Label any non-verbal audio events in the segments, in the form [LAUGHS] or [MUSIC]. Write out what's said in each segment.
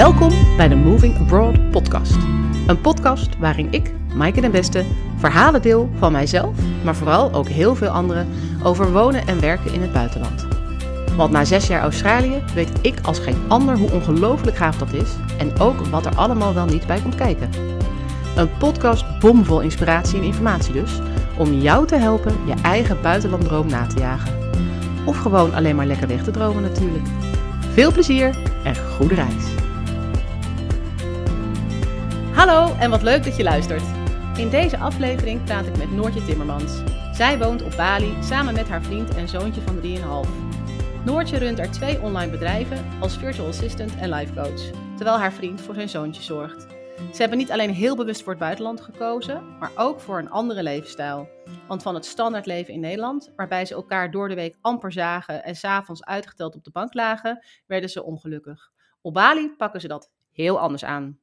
Welkom bij de Moving Abroad podcast. Een podcast waarin ik, Maaike den Beste, verhalen deel van mijzelf, maar vooral ook heel veel anderen over wonen en werken in het buitenland. Want na zes jaar Australië weet ik als geen ander hoe ongelooflijk gaaf dat is en ook wat er allemaal wel niet bij komt kijken. Een podcast bomvol inspiratie en informatie dus, om jou te helpen je eigen buitenlanddroom na te jagen. Of gewoon alleen maar lekker weg te dromen natuurlijk. Veel plezier en goede reis. Hallo en wat leuk dat je luistert. In deze aflevering praat ik met Noortje Timmermans. Zij woont op Bali samen met haar vriend en zoontje van 3,5. Noortje runt er twee online bedrijven als virtual assistant en life coach, terwijl haar vriend voor zijn zoontje zorgt. Ze hebben niet alleen heel bewust voor het buitenland gekozen, maar ook voor een andere levensstijl. Want van het standaard leven in Nederland, waarbij ze elkaar door de week amper zagen en s'avonds uitgeteld op de bank lagen, werden ze ongelukkig. Op Bali pakken ze dat heel anders aan.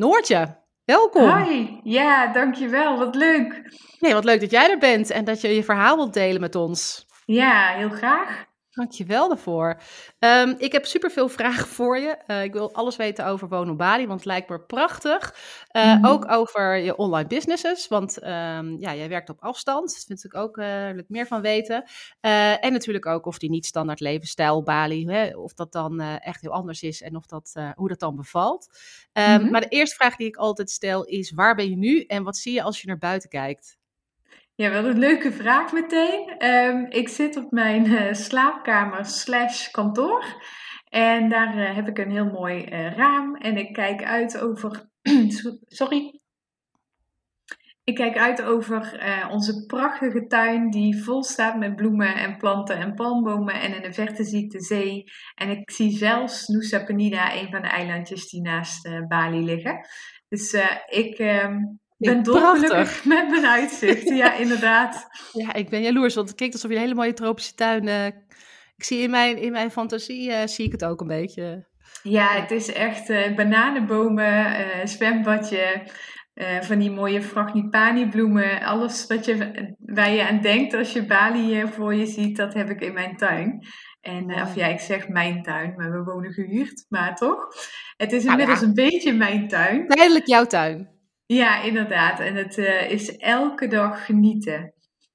Noortje, welkom. Hi, ja, dankjewel. Wat leuk. Nee, wat leuk dat jij er bent en dat je je verhaal wilt delen met ons. Ja, heel graag. Dankjewel daarvoor. Um, ik heb superveel [LAUGHS] vragen voor je. Uh, ik wil alles weten over wonen op Bali, want het lijkt me prachtig. Uh, mm -hmm. Ook over je online businesses, want um, ja, jij werkt op afstand. Daar vind ik ook uh, meer van weten. en natuurlijk ook of die niet standaard levensstijl Bali, hè, of dat dan echt heel anders is en of dat, hoe dat dan bevalt. Um, mm -hmm. Maar de eerste vraag die ik altijd stel is, waar ben je nu en wat zie je als je naar buiten kijkt? Ja, wat een leuke vraag meteen. Um, ik zit op mijn uh, slaapkamer slash kantoor. En daar uh, heb ik een heel mooi uh, raam. En ik kijk uit over... [CLEARS THROAT] Sorry. Ik kijk uit over onze prachtige tuin die vol staat met bloemen en planten en palmbomen. En in de verte zie ik de zee. En ik zie zelfs Nusa Penida, een van de eilandjes die naast Bali liggen. Dus ik... Ik ben dolgelukkig [LAUGHS] met mijn uitzicht. Ja, [LAUGHS] inderdaad. Ja, ik ben jaloers, want het klinkt alsof je een hele mooie tropische tuin... Uh, ik zie in mijn, in mijn fantasie, uh, zie ik het ook een beetje. Ja, het is echt uh, bananenbomen, zwembadje, van die mooie frangipani bloemen. Alles wat je, waar je aan denkt als je Bali voor je ziet, dat heb ik in mijn tuin. En, of ja, ik zeg mijn tuin, maar we wonen gehuurd, maar toch. Het is inmiddels nou ja. een beetje mijn tuin. Tijdelijk jouw tuin. Ja, inderdaad. En het uh, is elke dag genieten.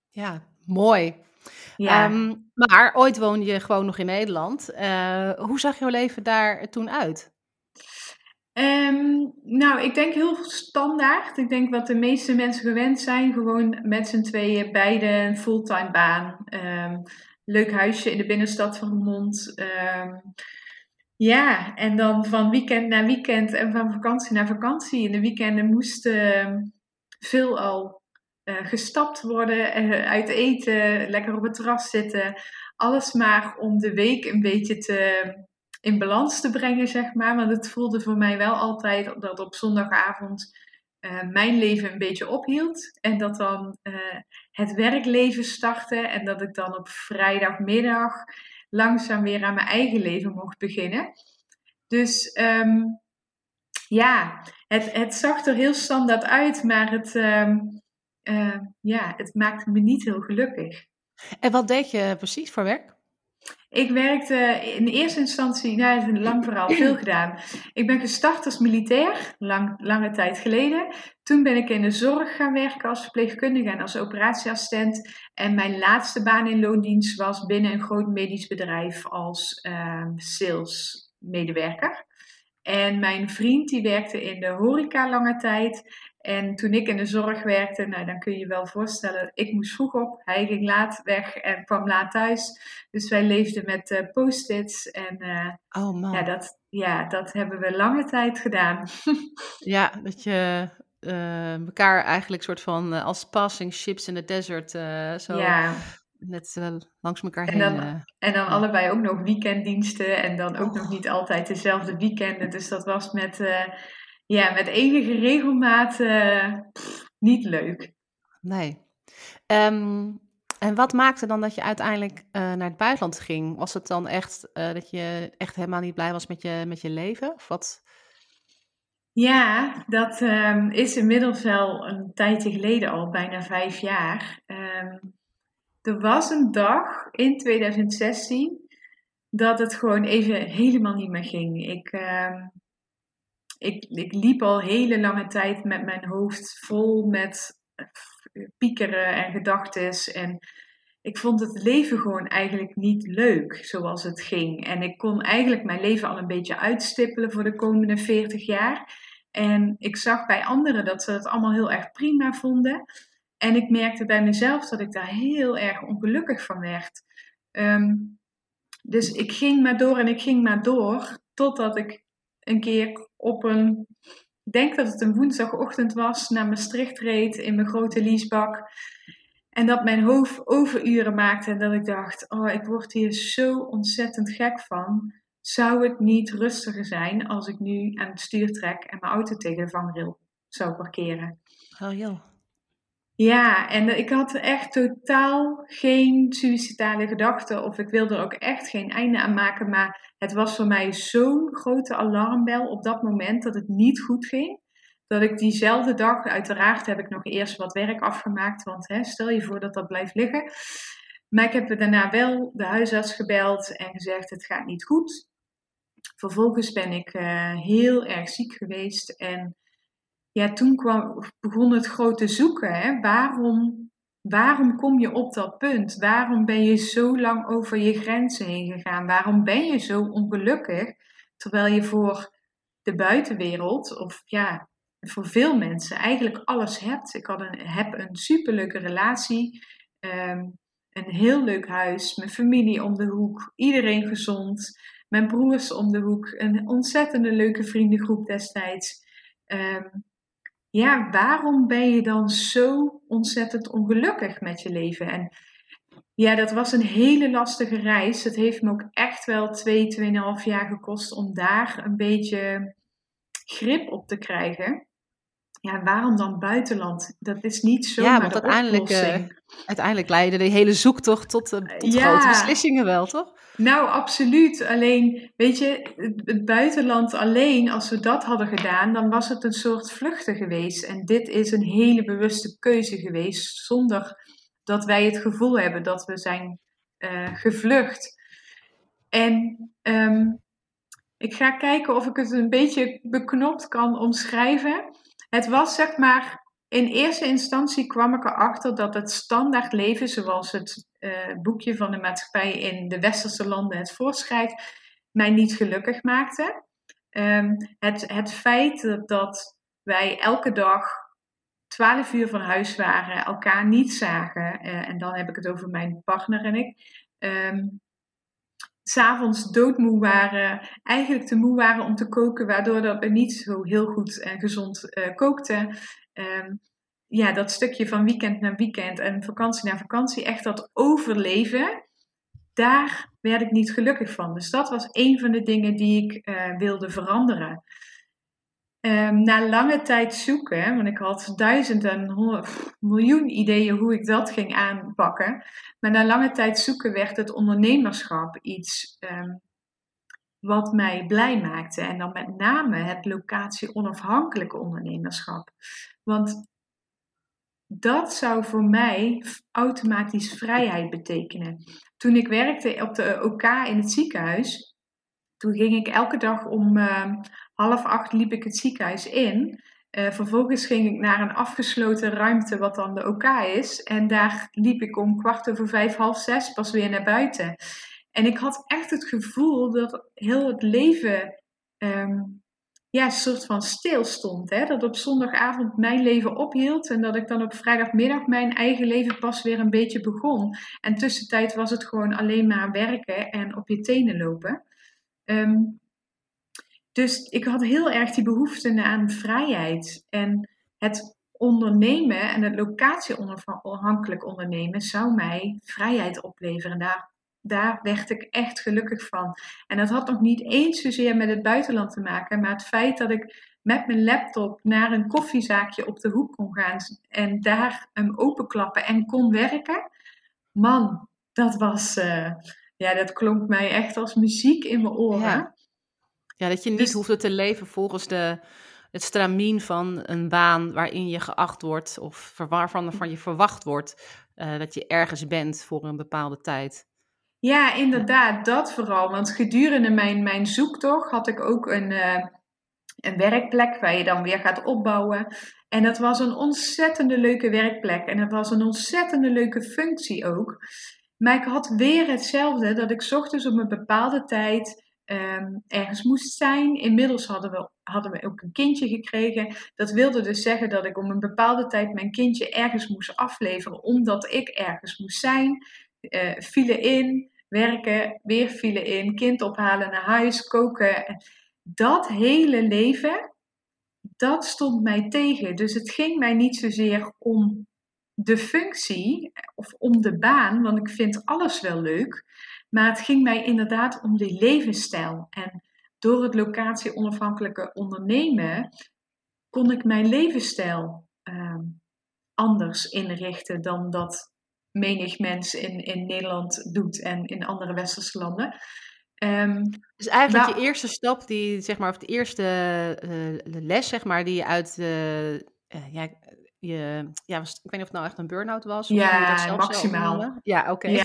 Ja, mooi. Ja. Um, maar ooit woonde je gewoon nog in Nederland. Uh, hoe zag jouw leven daar toen uit? Um, nou, ik denk heel standaard. Ik denk wat de meeste mensen gewend zijn. Gewoon met z'n tweeën beide een fulltime baan. Um, leuk huisje in de binnenstad van Remond. Ja, en dan van weekend naar weekend en van vakantie naar vakantie. In de weekenden moest uh, veel al uh, gestapt worden, uh, uit eten, lekker op het terras zitten. Alles maar om de week een beetje te, in balans te brengen, zeg maar. Want het voelde voor mij wel altijd dat op zondagavond uh, mijn leven een beetje ophield. En dat dan het werkleven startte en dat ik dan op vrijdagmiddag langzaam weer aan mijn eigen leven mocht beginnen. Dus um, ja, het, het zag er heel standaard uit, maar het, um, uh, ja, het maakte me niet heel gelukkig. En wat deed je precies voor werk? Ik werkte in eerste instantie, nou, het is een lang verhaal, [CLEARS THROAT] veel gedaan. Ik ben gestart als militair, lang, lange tijd geleden. Toen ben ik in de zorg gaan werken als verpleegkundige en als operatieassistent. En mijn laatste baan in loondienst was binnen een groot medisch bedrijf als uh, salesmedewerker. En mijn vriend die werkte in de horeca lange tijd. En toen ik in de zorg werkte, nou dan kun je je wel voorstellen, ik moest vroeg op, hij ging laat weg en kwam laat thuis. Dus wij leefden met uh, post-its en uh, oh, man. Ja, dat, ja, dat hebben we lange tijd gedaan. [LAUGHS] ja, dat je uh, elkaar eigenlijk soort van als passing ships in the desert zo ja. net langs elkaar en heen. En dan allebei ook nog weekenddiensten en dan ook oh. nog niet altijd dezelfde weekenden. Dus dat was met ja, met enige regelmaat uh, pff, niet leuk. Nee. Um, en wat maakte dan dat je uiteindelijk uh, naar het buitenland ging? Was het dan echt uh, dat je echt helemaal niet blij was met je, met je leven? Of wat? Ja, dat um, is inmiddels wel een tijdje geleden al, bijna vijf jaar. Um, er was een dag in 2016 dat het gewoon even helemaal niet meer ging. Ik ik, ik liep al hele lange tijd met mijn hoofd vol met piekeren en gedachten. En ik vond het leven gewoon eigenlijk niet leuk zoals het ging. En ik kon eigenlijk mijn leven al een beetje uitstippelen voor de komende 40 jaar. En ik zag bij anderen dat ze het allemaal heel erg prima vonden. En ik merkte bij mezelf dat ik daar heel erg ongelukkig van werd. Ehm, dus ik ging maar door en ik ging maar door. Totdat ik een keer op een, ik denk dat het een woensdagochtend was, naar Maastricht reed in mijn grote leasebak. En dat mijn hoofd overuren maakte en dat ik dacht, oh, ik word hier zo ontzettend gek van. Zou het niet rustiger zijn als ik nu aan het stuur trek en mijn auto tegen de vangrail zou parkeren? Oh joh. Ja, en ik had echt totaal geen suïcidale gedachten of ik wilde er ook echt geen einde aan maken. Maar het was voor mij zo'n grote alarmbel op dat moment dat het niet goed ging. Dat ik diezelfde dag, uiteraard heb ik nog eerst wat werk afgemaakt, want hè, stel je voor dat dat blijft liggen. Maar ik heb daarna wel de huisarts gebeld en gezegd: het gaat niet goed. Vervolgens ben ik uh, heel erg ziek geweest en ja, toen kwam, begon het grote zoeken. Hè? Waarom, waarom kom je op dat punt? Waarom ben je zo lang over je grenzen heen gegaan? Waarom ben je zo ongelukkig? Terwijl je voor de buitenwereld, of ja, voor veel mensen eigenlijk alles hebt. Ik had een, heb een superleuke relatie, um, een heel leuk huis, mijn familie om de hoek, iedereen gezond, mijn broers om de hoek, een ontzettende leuke vriendengroep destijds. Um, ja, waarom ben je dan zo ontzettend ongelukkig met je leven? En ja, dat was een hele lastige reis. Het heeft me ook echt wel twee, tweeënhalf jaar gekost om daar een beetje grip op te krijgen. Ja, waarom dan buitenland? Dat is niet zo. Ja, want uiteindelijk, uh, uiteindelijk leidde de hele zoektocht tot, uh, tot grote beslissingen wel, toch? Nou, absoluut. Alleen, weet je, het, buitenland alleen, als we dat hadden gedaan, dan was het een soort vluchten geweest. En dit is een hele bewuste keuze geweest, zonder dat wij het gevoel hebben dat we zijn uh, gevlucht. En um, ik ga kijken of ik het een beetje beknopt kan omschrijven. Het was zeg maar, in eerste instantie kwam ik erachter dat het standaard leven, zoals het uh, boekje van de maatschappij in de westerse landen het voorschrijft, mij niet gelukkig maakte. Um, het, het feit dat, wij elke dag 12 uur van huis waren, elkaar niet zagen, uh, en dan heb ik het over mijn partner en ik. Um, s'avonds doodmoe waren, eigenlijk te moe waren om te koken, waardoor dat we niet zo heel goed en gezond uh, kookten. Um, ja, dat stukje van weekend naar weekend en vakantie naar vakantie, echt dat overleven, daar werd ik niet gelukkig van. Dus dat was een van de dingen die ik uh, wilde veranderen. Um, na lange tijd zoeken, want ik had duizend en miljoen ideeën hoe ik dat ging aanpakken. Maar na lange tijd zoeken werd het ondernemerschap iets um, wat mij blij maakte. En dan met name het locatie-onafhankelijke ondernemerschap. Want dat zou voor mij automatisch vrijheid betekenen. Toen ik werkte op de OK in het ziekenhuis, toen ging ik elke dag om uh, half acht liep ik het ziekenhuis in. Uh, vervolgens ging ik naar een afgesloten ruimte, wat dan de OK is. En daar liep ik om kwart over vijf, half zes pas weer naar buiten. En ik had echt het gevoel dat heel het leven um, ja, een soort van stilstond. Hè? Dat op zondagavond mijn leven ophield en dat ik dan op vrijdagmiddag mijn eigen leven pas weer een beetje begon. En tussentijd was het gewoon alleen maar werken en op je tenen lopen. Um, dus ik had heel erg die behoefte aan vrijheid. En het ondernemen en het locatie-onafhankelijk ondernemen zou mij vrijheid opleveren. Daar, daar werd ik echt gelukkig van. En dat had nog niet eens zozeer met het buitenland te maken, maar het feit dat ik met mijn laptop naar een koffiezaakje op de hoek kon gaan en daar hem openklappen en kon werken. Man, dat was, uh, ja, dat klonk mij echt als muziek in mijn oren. Ja. Ja, dat je niet dus, hoefde te leven volgens de, het stramien van een baan waarin je geacht wordt of waarvan van je verwacht wordt uh, dat je ergens bent voor een bepaalde tijd. Ja, inderdaad, dat vooral. Want gedurende mijn, mijn zoektocht had ik ook een, uh, een werkplek waar je dan weer gaat opbouwen. En dat was een ontzettende leuke werkplek. En dat was een ontzettende leuke functie ook. Maar ik had weer hetzelfde, dat ik ochtends op een bepaalde tijd um, ergens moest zijn. Inmiddels hadden we, hadden we ook een kindje gekregen. Dat wilde dus zeggen dat ik om een bepaalde tijd mijn kindje ergens moest afleveren, omdat ik ergens moest zijn. Uh, file in, werken, weer file in, kind ophalen naar huis, koken. Dat hele leven, dat stond mij tegen. Dus het ging mij niet zozeer om de functie of om de baan, want ik vind alles wel leuk. Maar het ging mij inderdaad om die levensstijl. En door het locatie onafhankelijke ondernemen kon ik mijn levensstijl uh, anders inrichten dan dat menig mens in, in Nederland doet en in andere westerse landen. Um, dus eigenlijk nou, je eerste stap, die, zeg maar, of de eerste uh, les, zeg maar, die je uit uh, ja, je, ja, was, ik weet niet of het nou echt een burn-out was. Ja, dat maximaal. Ja, oké. Ja.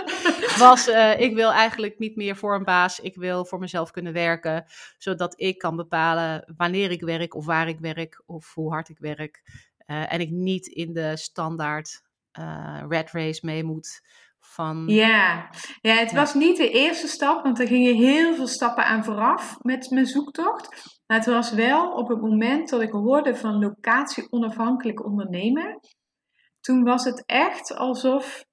[LAUGHS] was, uh, ik wil eigenlijk niet meer voor een baas. Ik wil voor mezelf kunnen werken, zodat ik kan bepalen wanneer ik werk of waar ik werk of hoe hard ik werk. Uh, en ik niet in de standaard uh, red race mee moet van... Ja, ja het was niet de eerste stap, want er gingen heel veel stappen aan vooraf met mijn zoektocht. Maar het was wel op het moment dat ik hoorde van locatie onafhankelijk ondernemen. Toen was het echt alsof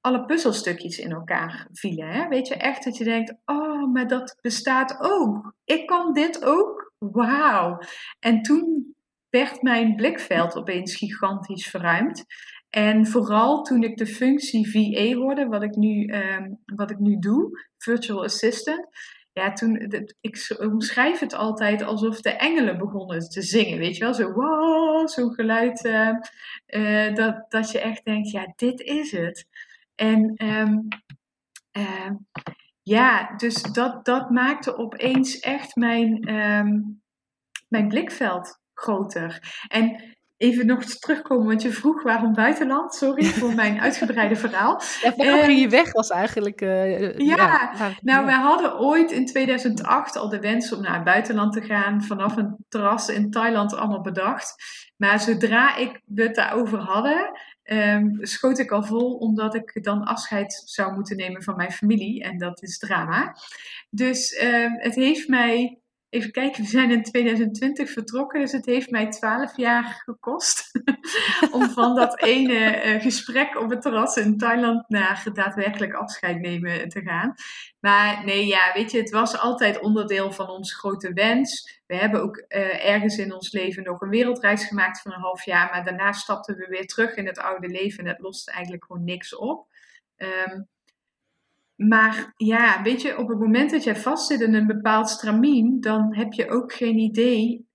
alle puzzelstukjes in elkaar vielen. Hè? Weet je, echt dat je denkt, oh, maar dat bestaat ook. Ik kan dit ook. Wauw. En toen werd mijn blikveld opeens gigantisch verruimd. En vooral toen ik de functie VA hoorde, wat ik nu, um, wat ik nu doe, Virtual Assistant. Ja, toen, ik omschrijf het altijd alsof de engelen begonnen te zingen, weet je wel? Zo, wow, zo'n geluid, uh, uh, dat, dat je echt denkt, ja, dit is het. En um, uh, ja, dus dat, dat maakte opeens echt mijn, um, mijn blikveld groter. En even nog terugkomen, want je vroeg waarom buitenland. Sorry [LAUGHS] voor mijn uitgebreide verhaal. Ja, waarom je weg was eigenlijk. Uh, ja, ja, nou, wij hadden ooit in 2008 al de wens om naar het buitenland te gaan. Vanaf een terras in Thailand allemaal bedacht. Maar zodra ik het daarover hadden, um, schoot ik al vol omdat ik dan afscheid zou moeten nemen van mijn familie. En dat is drama. Dus um, het heeft mij Even kijken, we zijn in 2020 vertrokken, dus het heeft mij 12 jaar gekost [LAUGHS] om van dat ene uh, gesprek op het terras in Thailand naar daadwerkelijk afscheid nemen te gaan. Maar nee, ja, weet je, het was altijd onderdeel van onze grote wens. We hebben ook uh, ergens in ons leven nog een wereldreis gemaakt van een half jaar, maar daarna stapten we weer terug in het oude leven en het loste eigenlijk gewoon niks op. Um, maar ja, weet je, op het moment dat jij vastzit in een bepaald stramien, dan heb je ook geen idee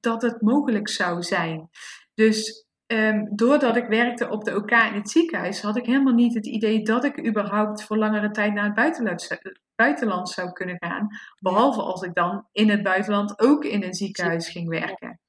dat het mogelijk zou zijn. Dus um, doordat ik werkte op de OK in het ziekenhuis, had ik helemaal niet het idee dat ik überhaupt voor langere tijd naar het buitenland, buitenland zou kunnen gaan. Behalve als ik dan in het buitenland ook in een ziekenhuis ging werken.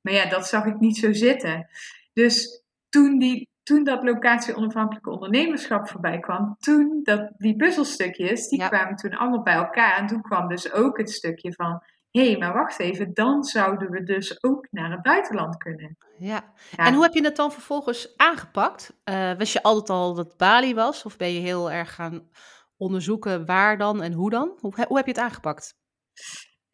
Maar ja, dat zag ik niet zo zitten. Dus toen die toen dat locatie onafhankelijke ondernemerschap voorbij kwam, toen dat, die puzzelstukjes, die kwamen toen allemaal bij elkaar. En toen kwam dus ook het stukje van, hé, hey, maar wacht even, dan zouden we dus ook naar het buitenland kunnen. Ja. en hoe heb je het dan vervolgens aangepakt? Uh, wist je altijd al dat Bali was? Of ben je heel erg gaan onderzoeken waar dan en hoe dan? Hoe, hoe heb je het aangepakt?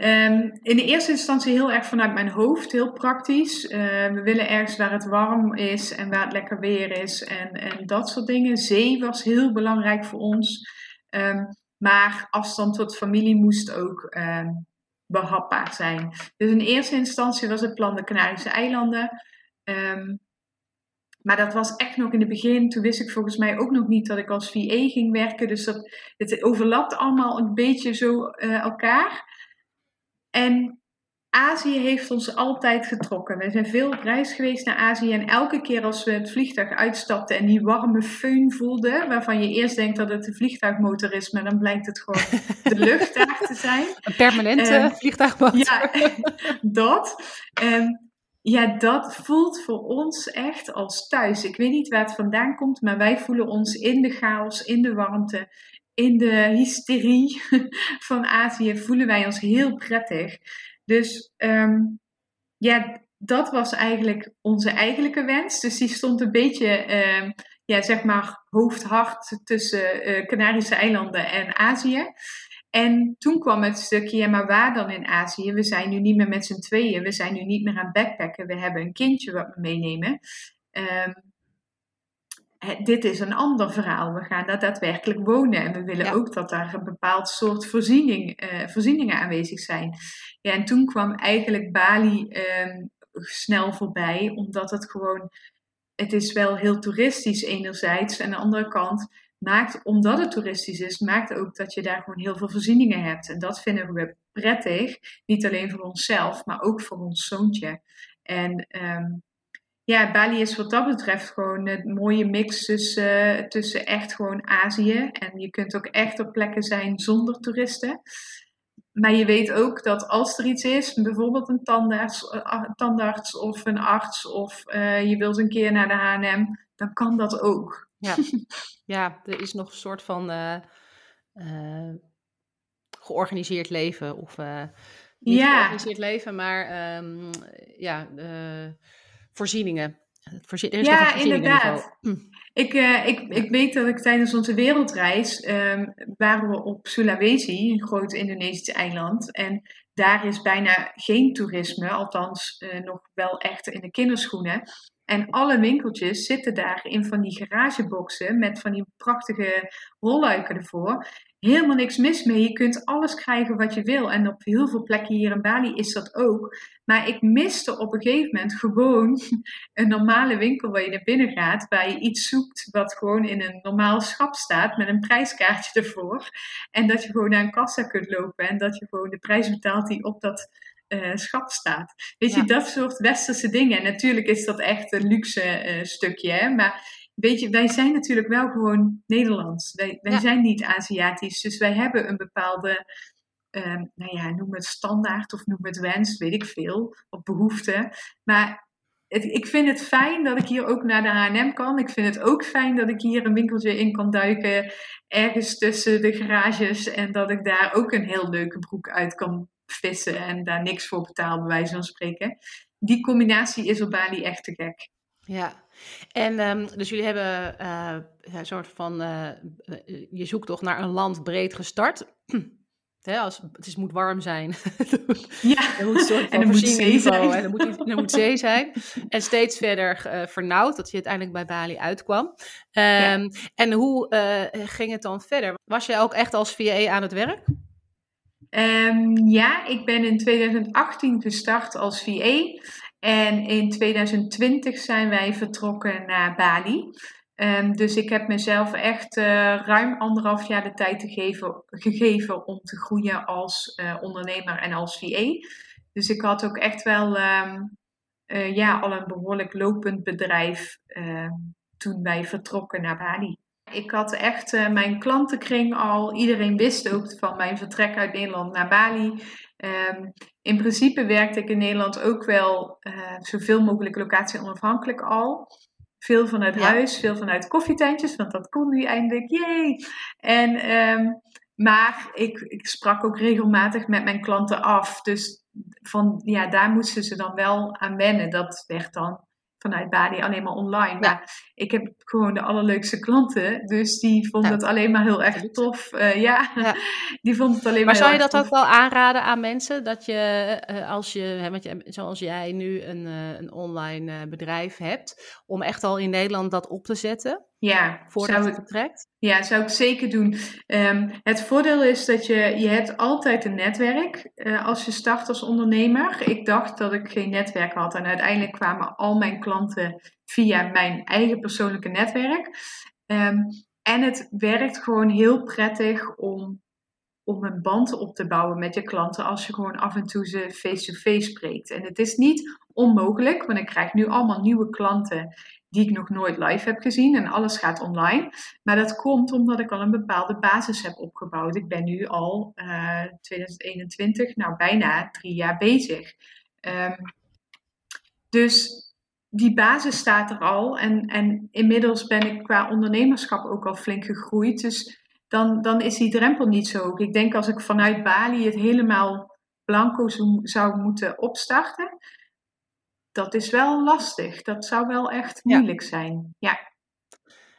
Um, in de eerste instantie heel erg vanuit mijn hoofd, heel praktisch. Uh, we willen ergens waar het warm is en waar het lekker weer is en, en dat soort dingen. Zee was heel belangrijk voor ons. Um, maar afstand tot familie moest ook behapbaar zijn. Dus in eerste instantie was het plan de Canarische eilanden. maar dat was echt nog in het begin. Toen wist ik volgens mij ook nog niet dat ik als VA ging werken. Dus dat, het overlapt allemaal een beetje zo uh, elkaar. En Azië heeft ons altijd getrokken. We zijn veel op reis geweest naar Azië. En elke keer als we het vliegtuig uitstapten en die warme föhn voelden, waarvan je eerst denkt dat het de vliegtuigmotor is, maar dan blijkt het gewoon de [LAUGHS] luchtdag te zijn. Een permanente uh, vliegtuigmotor. Ja, [LAUGHS] dat. Um, ja, dat voelt voor ons echt als thuis. Ik weet niet waar het vandaan komt, maar wij voelen ons in de chaos, in de warmte, in de hysterie [LAUGHS] van Azië voelen wij ons heel prettig. Dus ehm, ja, dat was eigenlijk onze eigenlijke wens. Dus die stond een beetje, ehm, ja, zeg maar, hoofd-hart tussen uh, Canarische eilanden en Azië. En toen kwam het stukje, ja, maar waar dan in Azië? We zijn nu niet meer met z'n tweeën, we zijn nu niet meer aan backpacken, we hebben een kindje wat we meenemen. Um, dit is een ander verhaal. We gaan daar daadwerkelijk wonen. En we willen ook dat daar een bepaald soort voorziening, uh, voorzieningen aanwezig zijn. Ja, en toen kwam eigenlijk Bali uh, snel voorbij, omdat het gewoon, het is wel heel toeristisch enerzijds. En aan de andere kant maakt, omdat het toeristisch is, maakt ook dat je daar gewoon heel veel voorzieningen hebt. En dat vinden we prettig. Niet alleen voor onszelf, maar ook voor ons zoontje. En um, ja, Bali is wat dat betreft gewoon een mooie mix tussen, tussen echt gewoon Azië. En je kunt ook echt op plekken zijn zonder toeristen. Maar je weet ook dat als er iets is, bijvoorbeeld een tandarts, eh, tandarts of een arts, of uh, je wilt een keer naar de HM, dan kan dat ook. Ja, [LAUGHS] ja er is nog een soort van uh, uh, georganiseerd leven. Of niet ja. georganiseerd leven, maar um, ja voorzieningen. Er is ja, inderdaad. Hm. Ik, uh, ik, ik weet dat ik tijdens onze wereldreis um, waren we op Sulawesi, een groot Indonesisch eiland. En daar is bijna geen toerisme, althans uh, nog wel echt in de kinderschoenen. En alle winkeltjes zitten daar in van die garageboxen met van die prachtige rolluiken ervoor helemaal niks mis mee. Je kunt alles krijgen wat je wil. En op heel veel plekken hier in Bali is dat ook. Maar ik miste op een gegeven moment gewoon [LAUGHS] een normale winkel waar je naar binnen gaat. Waar je iets zoekt wat gewoon in een normaal schap staat. Met een prijskaartje [LAUGHS] ervoor. En dat je gewoon naar een kassa kunt lopen. En dat je gewoon de prijs betaalt die op dat uh, schap staat. Weet je, dat soort westerse dingen. En natuurlijk is dat echt een luxe uh, stukje. Hè? Maar weet je, wij zijn natuurlijk wel gewoon Nederlands. Wij, wij zijn niet Aziatisch. Dus wij hebben een bepaalde, uh, nou ja, noem het standaard of noem het wens, weet ik veel, of behoefte. Maar het, ik vind het fijn dat ik hier ook naar de H&M kan. Ik vind het ook fijn dat ik hier een winkeltje in kan duiken, ergens tussen de garages. En dat ik daar ook een heel leuke broek uit kan vissen en daar niks voor betaal, bij wijze van spreken. Die combinatie is op Bali echt te gek. Ja, en um, dus jullie hebben uh, een soort van, uh, je zoekt toch naar een land breed gestart. [CLEARS THROAT] Als, het is, moet warm zijn. [LAUGHS] ja, er moet soort en er moet zee zijn. En er moet, er moet zee zijn. En steeds verder uh, vernauwd, dat je uiteindelijk bij Bali uitkwam. Um, ja. En hoe ging het dan verder? Was je ook echt als VA aan het werk? Um, ja, ik ben in 2018 gestart als VA. En in 2020 zijn wij vertrokken naar Bali. Um, dus ik heb mezelf echt uh, ruim anderhalf jaar de tijd gegeven om te groeien als uh, ondernemer en als VA. Dus ik had ook echt wel um, uh, ja, al een behoorlijk lopend bedrijf ehm, toen wij vertrokken naar Bali. Ik had echt mijn klantenkring al. Iedereen wist ook van mijn vertrek uit Nederland naar Bali. Um, in principe werkte ik in Nederland ook wel uh, zoveel mogelijk locatie onafhankelijk al. Veel vanuit huis, veel vanuit koffietentjes, want dat kon nu eindelijk. Yay! En, um, maar ik, ik sprak ook regelmatig met mijn klanten af. Dus van, ja, daar moesten ze dan wel aan wennen. Dat werd dan vanuit Bali alleen maar online. Maar ik heb gewoon de allerleukste klanten. Dus die vonden het alleen maar heel erg tof. Uh, ja. ja. [LAUGHS] die vonden het alleen maar Maar zou je dat ook wel aanraden aan mensen? Dat je, uh, als je, hè, want je, zoals jij nu een, uh, een online bedrijf hebt, om echt al in Nederland dat op te zetten? Ja, voordat zou het vertrekt? Ja, zou ik zeker doen. Um, het voordeel is dat je, je hebt altijd een netwerk uh, als je start als ondernemer. Ik dacht dat ik geen netwerk had en uiteindelijk kwamen al mijn klanten via mijn eigen persoonlijke netwerk. Um, en het werkt gewoon heel prettig om, om een band op te bouwen met je klanten als je gewoon af en toe ze face-to-face -face spreekt. En het is niet onmogelijk, want ik krijg nu allemaal nieuwe klanten die ik nog nooit live heb gezien en alles gaat online. Maar dat komt omdat ik al een bepaalde basis heb opgebouwd. Ik ben nu al uh, eh, 2021, nou bijna drie jaar bezig. Um, dus die basis staat er al en, en inmiddels ben ik qua ondernemerschap ook al flink gegroeid. Dus dan, dan is die drempel niet zo hoog. Ik denk als ik vanuit Bali het helemaal blanco zou moeten opstarten, dat is wel lastig. Dat zou wel echt moeilijk zijn. Ja.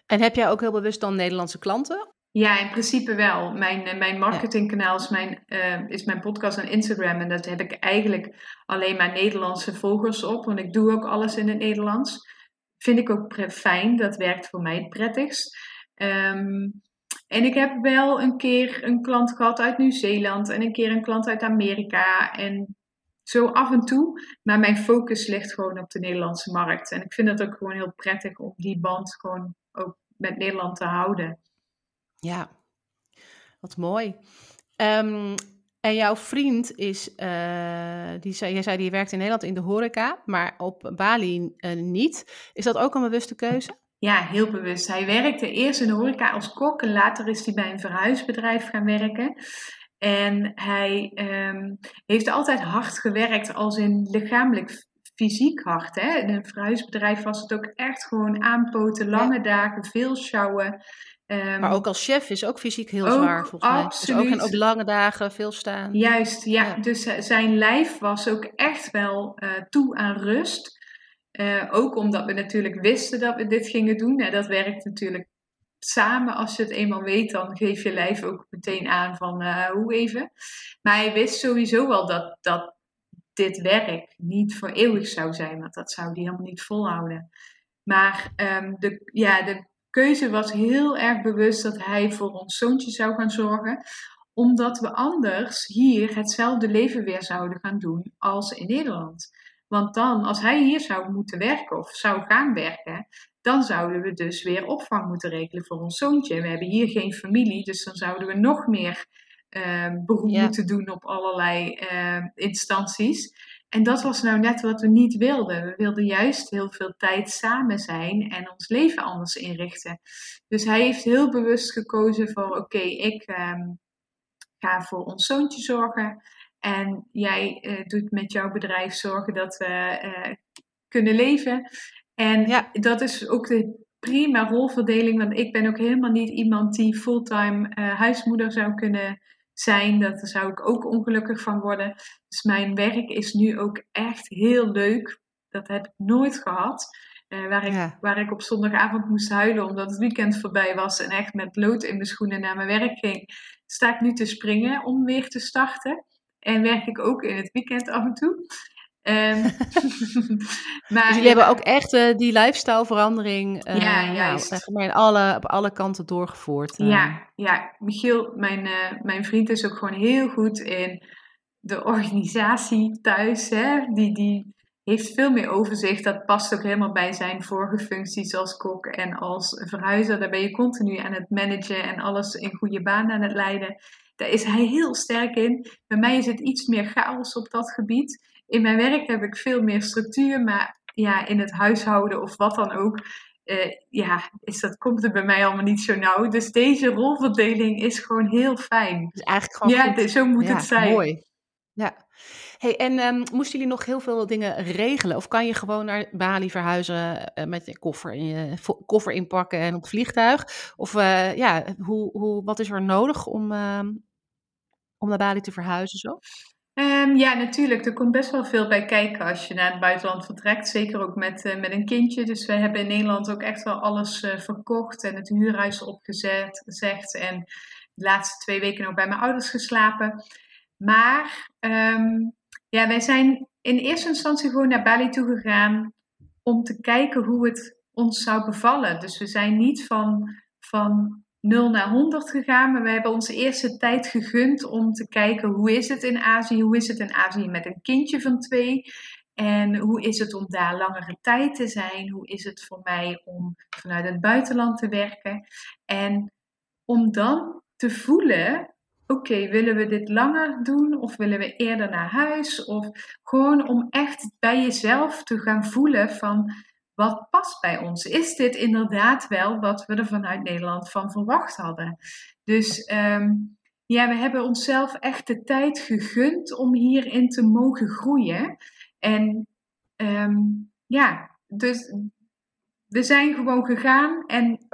En heb jij ook heel bewust dan Nederlandse klanten? Ja, in principe wel. Mijn, eh, mijn marketingkanaal is mijn, uh, is mijn podcast en Instagram. En dat heb ik eigenlijk alleen maar Nederlandse volgers op. Want ik doe ook alles in het Nederlands. Vind ik ook fijn. Dat werkt voor mij het prettigst. Um, en ik heb wel een keer een klant gehad uit Nieuw-Zeeland. En een keer een klant uit Amerika. En zo af en toe. Maar mijn focus ligt gewoon op de Nederlandse markt. En ik vind het ook gewoon heel prettig om die band gewoon ook met Nederland te houden. Ja, wat mooi. Um, en jouw vriend is, uh, die zei, jij zei die werkt in Nederland in de horeca, maar op Bali uh, niet. Is dat ook een bewuste keuze? Ja, heel bewust. Hij werkte eerst in de horeca als kok en later is hij bij een verhuisbedrijf gaan werken. En hij um, heeft altijd hard gewerkt, als in lichamelijk fysiek hard. Hè? In een verhuisbedrijf was het ook echt gewoon aanpoten, lange dagen, veel sjouwen. Um, maar ook als chef is ook fysiek heel zwaar, volgens mij. Absoluut. Dus ook, en ook lange dagen, veel staan. Juist, ja. Dus uh, zijn lijf was ook echt wel uh, toe aan rust. Uh, ook omdat we natuurlijk wisten dat we dit gingen doen. En dat werkt natuurlijk samen. Als je het eenmaal weet, dan geef je lijf ook meteen aan van hoe even. Maar hij wist sowieso wel dat, dat dit werk niet voor eeuwig zou zijn. Want dat zou hij helemaal niet volhouden. Maar um, de, ja, de keuze was heel erg bewust dat hij voor ons zoontje zou gaan zorgen omdat we anders hier hetzelfde leven weer zouden gaan doen als in Nederland. Want dan, als hij hier zou moeten werken of zou gaan werken, dan zouden we dus weer opvang moeten regelen voor ons zoontje. We hebben hier geen familie, dus dan zouden we nog meer uh, beroep moeten doen op allerlei uh, instanties. En dat was nou net wat we niet wilden. We wilden juist heel veel tijd samen zijn en ons leven anders inrichten. Dus hij heeft heel bewust gekozen voor: oké, ik um, ga voor ons zoontje zorgen. En jij uh, doet met jouw bedrijf zorgen dat we uh, kunnen leven. En ja. dat is ook de prima rolverdeling, want ik ben ook helemaal niet iemand die fulltime uh, huismoeder zou kunnen zijn. Daar zou ik ook ongelukkig van worden. Dus mijn werk is nu ook echt heel leuk. Dat heb ik nooit gehad. Uh, waar, ik, waar ik op zondagavond moest huilen omdat het weekend voorbij was en echt met lood in mijn schoenen naar mijn werk ging, sta ik nu te springen om weer te starten. En werk ik ook in het weekend af en toe. Um, [LAUGHS] maar, dus jullie hebben ook echt uh, die lifestyle verandering uh, ja, juist. Nou, maar in alle, op alle kanten doorgevoerd. Uh. Ja, ja, Michiel, mijn, mijn vriend is ook gewoon heel goed in de organisatie thuis. Hè? Die, die heeft veel meer overzicht. Dat past ook helemaal bij zijn vorige functies als kok en als verhuizer. Daar ben je continu aan het managen en alles in goede baan aan het leiden. Daar is hij heel sterk in. Bij mij is het iets meer chaos op dat gebied. In mijn werk heb ik veel meer structuur, maar ja, in het huishouden of wat dan ook, uh, ja, is dat, komt er bij mij allemaal niet zo nauw. Dus deze rolverdeling is gewoon heel fijn. Dus eigenlijk gewoon ja, zo moet het zijn. Mooi. Ja. Hey, en um, moesten jullie nog heel veel dingen regelen? Of kan je gewoon naar Bali verhuizen uh, met je koffer, in je koffer inpakken en op het vliegtuig? Of uh, ja, hoe, hoe, wat is er nodig om, uh, om naar Bali te verhuizen zo? Um, ja, natuurlijk. Er komt best wel veel bij kijken als je naar het buitenland vertrekt. Zeker ook met, uh, met een kindje. Dus we hebben in Nederland ook echt wel alles uh, verkocht en het huurhuis opgezet. Gezegd, en de laatste twee weken ook bij mijn ouders geslapen. Maar um, ja, wij zijn in eerste instantie gewoon naar Bali toe gegaan om te kijken hoe het ons zou bevallen. Dus we zijn niet van, van 0 naar 100 gegaan, maar we hebben onze eerste tijd gegund om te kijken hoe is het in Azië, hoe is het in Azië met een kindje van twee? En hoe is het om daar langere tijd te zijn, hoe is het voor mij om vanuit het buitenland te werken? En om dan te voelen, oké, willen we dit langer doen of willen we eerder naar huis? Of gewoon om echt bij jezelf te gaan voelen van wat past bij ons? Is dit inderdaad wel wat we er vanuit Nederland van verwacht hadden? Dus ehm, ja, we hebben onszelf echt de tijd gegund om hierin te mogen groeien. En um, ja, dus we zijn gewoon gegaan en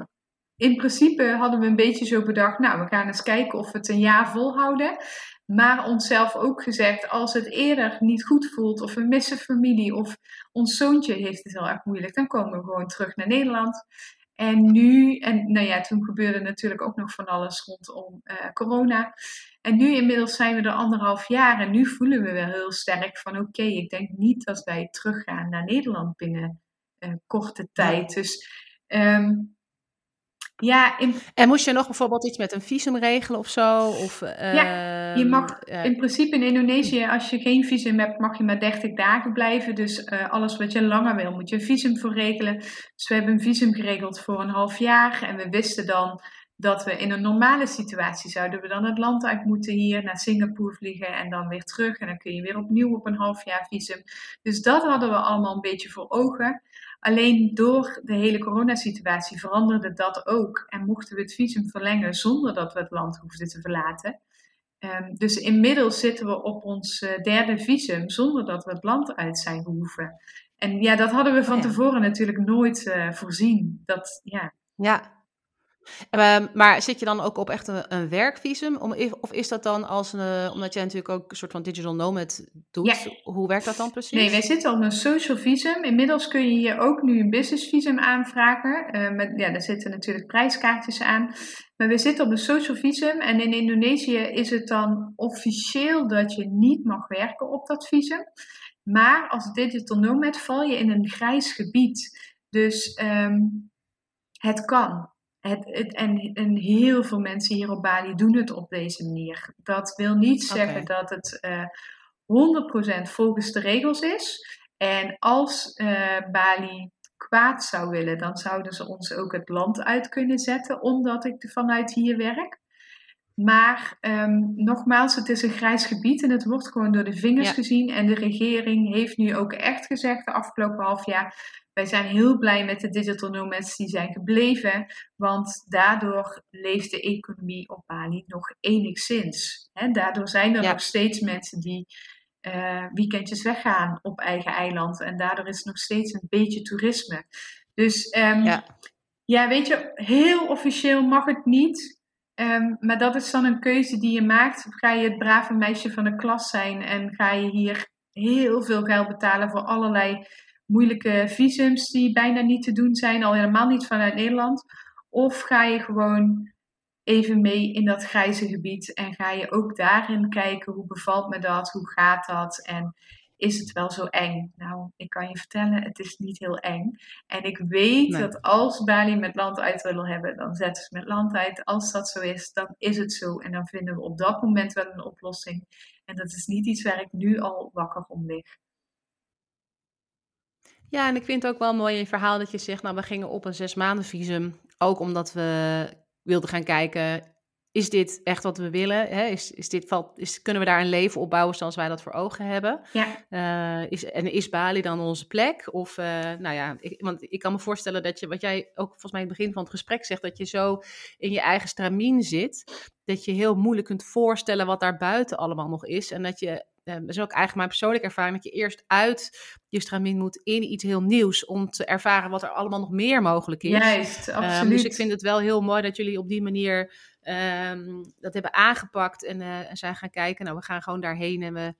in principe hadden we een beetje zo bedacht, nou, we gaan eens kijken of we het een jaar volhouden. Maar onszelf ook gezegd, als het eerder niet goed voelt, of we missen familie, of ons zoontje heeft het heel erg moeilijk, dan komen we gewoon terug naar Nederland. En nu, en nou ja, toen gebeurde natuurlijk ook nog van alles rondom uh, corona. En nu inmiddels zijn we er anderhalf jaar en nu voelen we wel heel sterk van oké, ik denk niet dat wij teruggaan naar Nederland binnen uh, korte tijd. Dus um, ja, en moest je nog bijvoorbeeld iets met een visum regelen of zo? Of, ja, je ehm, mag in principe in Indonesië, als je geen visum hebt, mag je maar 30 dagen blijven. Dus uh, alles wat je langer wil, moet je een visum voor regelen. Dus we hebben een visum geregeld voor een half jaar. En we wisten dan dat we in een normale situatie zouden we dan het land uit moeten hier naar Singapore vliegen en dan weer terug. En dan kun je weer opnieuw op een half jaar visum. Dus dat hadden we allemaal een beetje voor ogen. Alleen door de hele coronasituatie veranderde dat ook. En mochten we het visum verlengen zonder dat we het land hoefden te verlaten. Um, dus inmiddels zitten we op ons uh, derde visum zonder dat we het land uit zijn hoeven. En ja, dat hadden we van tevoren natuurlijk nooit uh, voorzien. Dat, ja. ja, Ehm, maar zit je dan ook op echt een, een werkvisum? Om, of is dat dan als een, omdat jij natuurlijk ook een soort van digital nomad doet? Hoe werkt dat dan precies? Nee, wij zitten op een social visum. Inmiddels kun je hier ook nu een business visum aanvragen. Uh, met, ja, daar zitten natuurlijk prijskaartjes aan. Maar we zitten op een social visum. En in Indonesië is het dan officieel dat je niet mag werken op dat visum. Maar als digital nomad val je in een grijs gebied. Dus um, het kan. Het, en, en, heel veel mensen hier op Bali doen het op deze manier. Dat wil niet zeggen dat het uh, eh, 100% volgens de regels is. En als uh, Bali kwaad zou willen, dan zouden ze ons ook het land uit kunnen zetten, omdat ik vanuit hier werk. Maar um, nogmaals, het is een grijs gebied en het wordt gewoon door de vingers gezien. En de regering heeft nu ook echt gezegd de afgelopen half jaar: wij zijn heel blij met de digital nomads die zijn gebleven, want daardoor leeft de economie op Bali nog enigszins. He, daardoor zijn er nog steeds mensen die uh, weekendjes weggaan op eigen eiland en daardoor is nog steeds een beetje toerisme. Dus um, ja. ja. weet je, heel officieel mag het niet. Um, maar dat is dan een keuze die je maakt. Ga je het brave meisje van de klas zijn en ga je hier heel veel geld betalen voor allerlei moeilijke visums die bijna niet te doen zijn, al helemaal niet vanuit Nederland? Of ga je gewoon even mee in dat grijze gebied en ga je ook daarin kijken hoe bevalt me dat, hoe gaat dat en is het wel zo eng? Nou, ik kan je vertellen, het is niet heel eng. En ik weet dat als Bali met land uit willen hebben, dan zetten ze met land uit. Als dat zo is, dan is het zo. En dan vinden we op dat moment wel een oplossing. En dat is niet iets waar ik nu al wakker om lig. Ja, en ik vind het ook wel mooi in je verhaal dat je zegt, nou, we gingen op een zes maanden visum. Ook omdat we wilden gaan kijken, is dit echt wat we willen? Hè? Is, is dit, valt, is, kunnen we daar een leven opbouwen zoals wij dat voor ogen hebben? Ja. Uh, is, en is Bali dan onze plek? Of, uh, nou ja, ik, want ik kan me voorstellen dat je, wat jij ook volgens mij in het begin van het gesprek zegt, dat je zo in je eigen stramien zit, dat je heel moeilijk kunt voorstellen wat daar buiten allemaal nog is. En dat je uh, dat is ook eigenlijk mijn persoonlijke ervaring, dat je eerst uit je stramien moet in iets heel nieuws om te ervaren wat er allemaal nog meer mogelijk is. Juist, ehm, absoluut. dus ik vind het wel heel mooi dat jullie op die manier um, dat hebben aangepakt en, uh, en zijn gaan kijken. Nou, we gaan gewoon daarheen en we,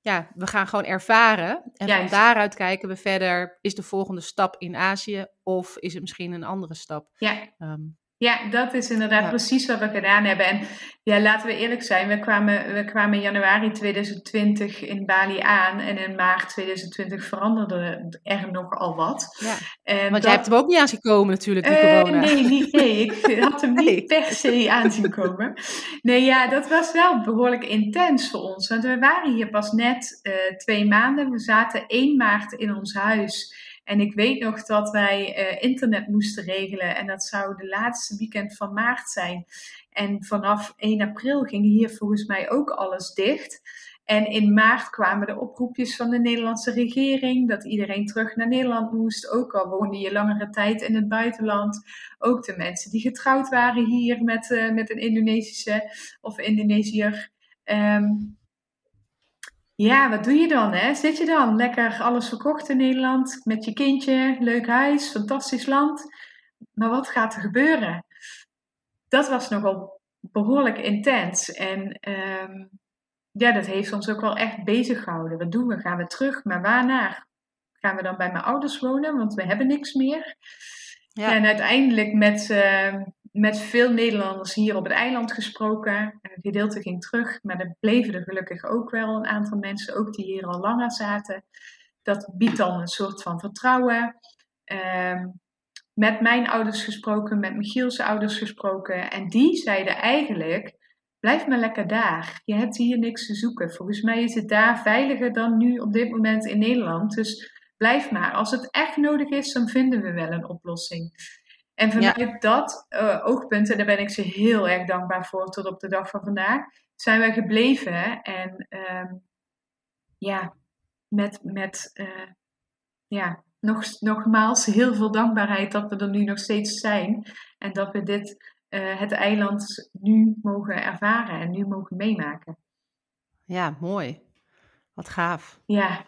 ja, we gaan gewoon ervaren. En van daaruit kijken we verder, is de volgende stap in Azië of is het misschien een andere stap? Ja. Um, ja, dat is inderdaad precies wat we gedaan hebben. En ja, laten we eerlijk zijn, we kwamen, we kwamen in januari 2020 in Bali aan en in maart 2020 veranderde er nogal wat. Ja. En Want jij hebt hem ook niet aan zien komen natuurlijk, die uh, corona. Nee, niet, [LAUGHS] nee, ik had hem niet per se aan zien komen. Nee, ja, dat was wel behoorlijk intens voor ons. Want we waren hier pas net uh, twee maanden. We zaten 1 maart in ons huis. En ik weet nog dat wij uh, internet moesten regelen en dat zou de laatste weekend van maart zijn. En vanaf 1 april ging hier volgens mij ook alles dicht. En in maart kwamen de oproepjes van de Nederlandse regering dat iedereen terug naar Nederland moest. Ook al woonde je langere tijd in het buitenland. Ook de mensen die getrouwd waren hier met, uh, met een Indonesische of Indonesiër. Um, ja, wat doe je dan? Hè? Zit je dan lekker alles verkocht in Nederland met je kindje, leuk huis, fantastisch land. Maar wat gaat er gebeuren? Dat was nogal behoorlijk intens. En ehm, ja, dat heeft ons ook wel echt bezig gehouden. Wat doen we? Gaan we terug? Maar waarnaar? Gaan we dan bij mijn ouders wonen? Want we hebben niks meer. Ja. En uiteindelijk met, uh, met veel Nederlanders hier op het eiland gesproken. En het gedeelte ging terug, maar er bleven er gelukkig ook wel een aantal mensen, ook die hier al langer zaten. Dat biedt dan een soort van vertrouwen. Uh, met mijn ouders gesproken, met Michiel's ouders gesproken. En die zeiden eigenlijk, blijf maar lekker daar. Je hebt hier niks te zoeken. Volgens mij is het daar veiliger dan nu op dit moment in Nederland. Dus blijf maar. Als het echt nodig is, dan vinden we wel een oplossing. En vanuit dat uh, oogpunt, en daar ben ik ze heel erg dankbaar voor tot op de dag van vandaag, zijn wij gebleven. En uh, ja, met, met uh, ja, nog, nogmaals heel veel dankbaarheid dat we er nu nog steeds zijn. En dat we dit, uh, het eiland nu mogen ervaren en nu mogen meemaken. Ja, mooi. Wat gaaf. Ja.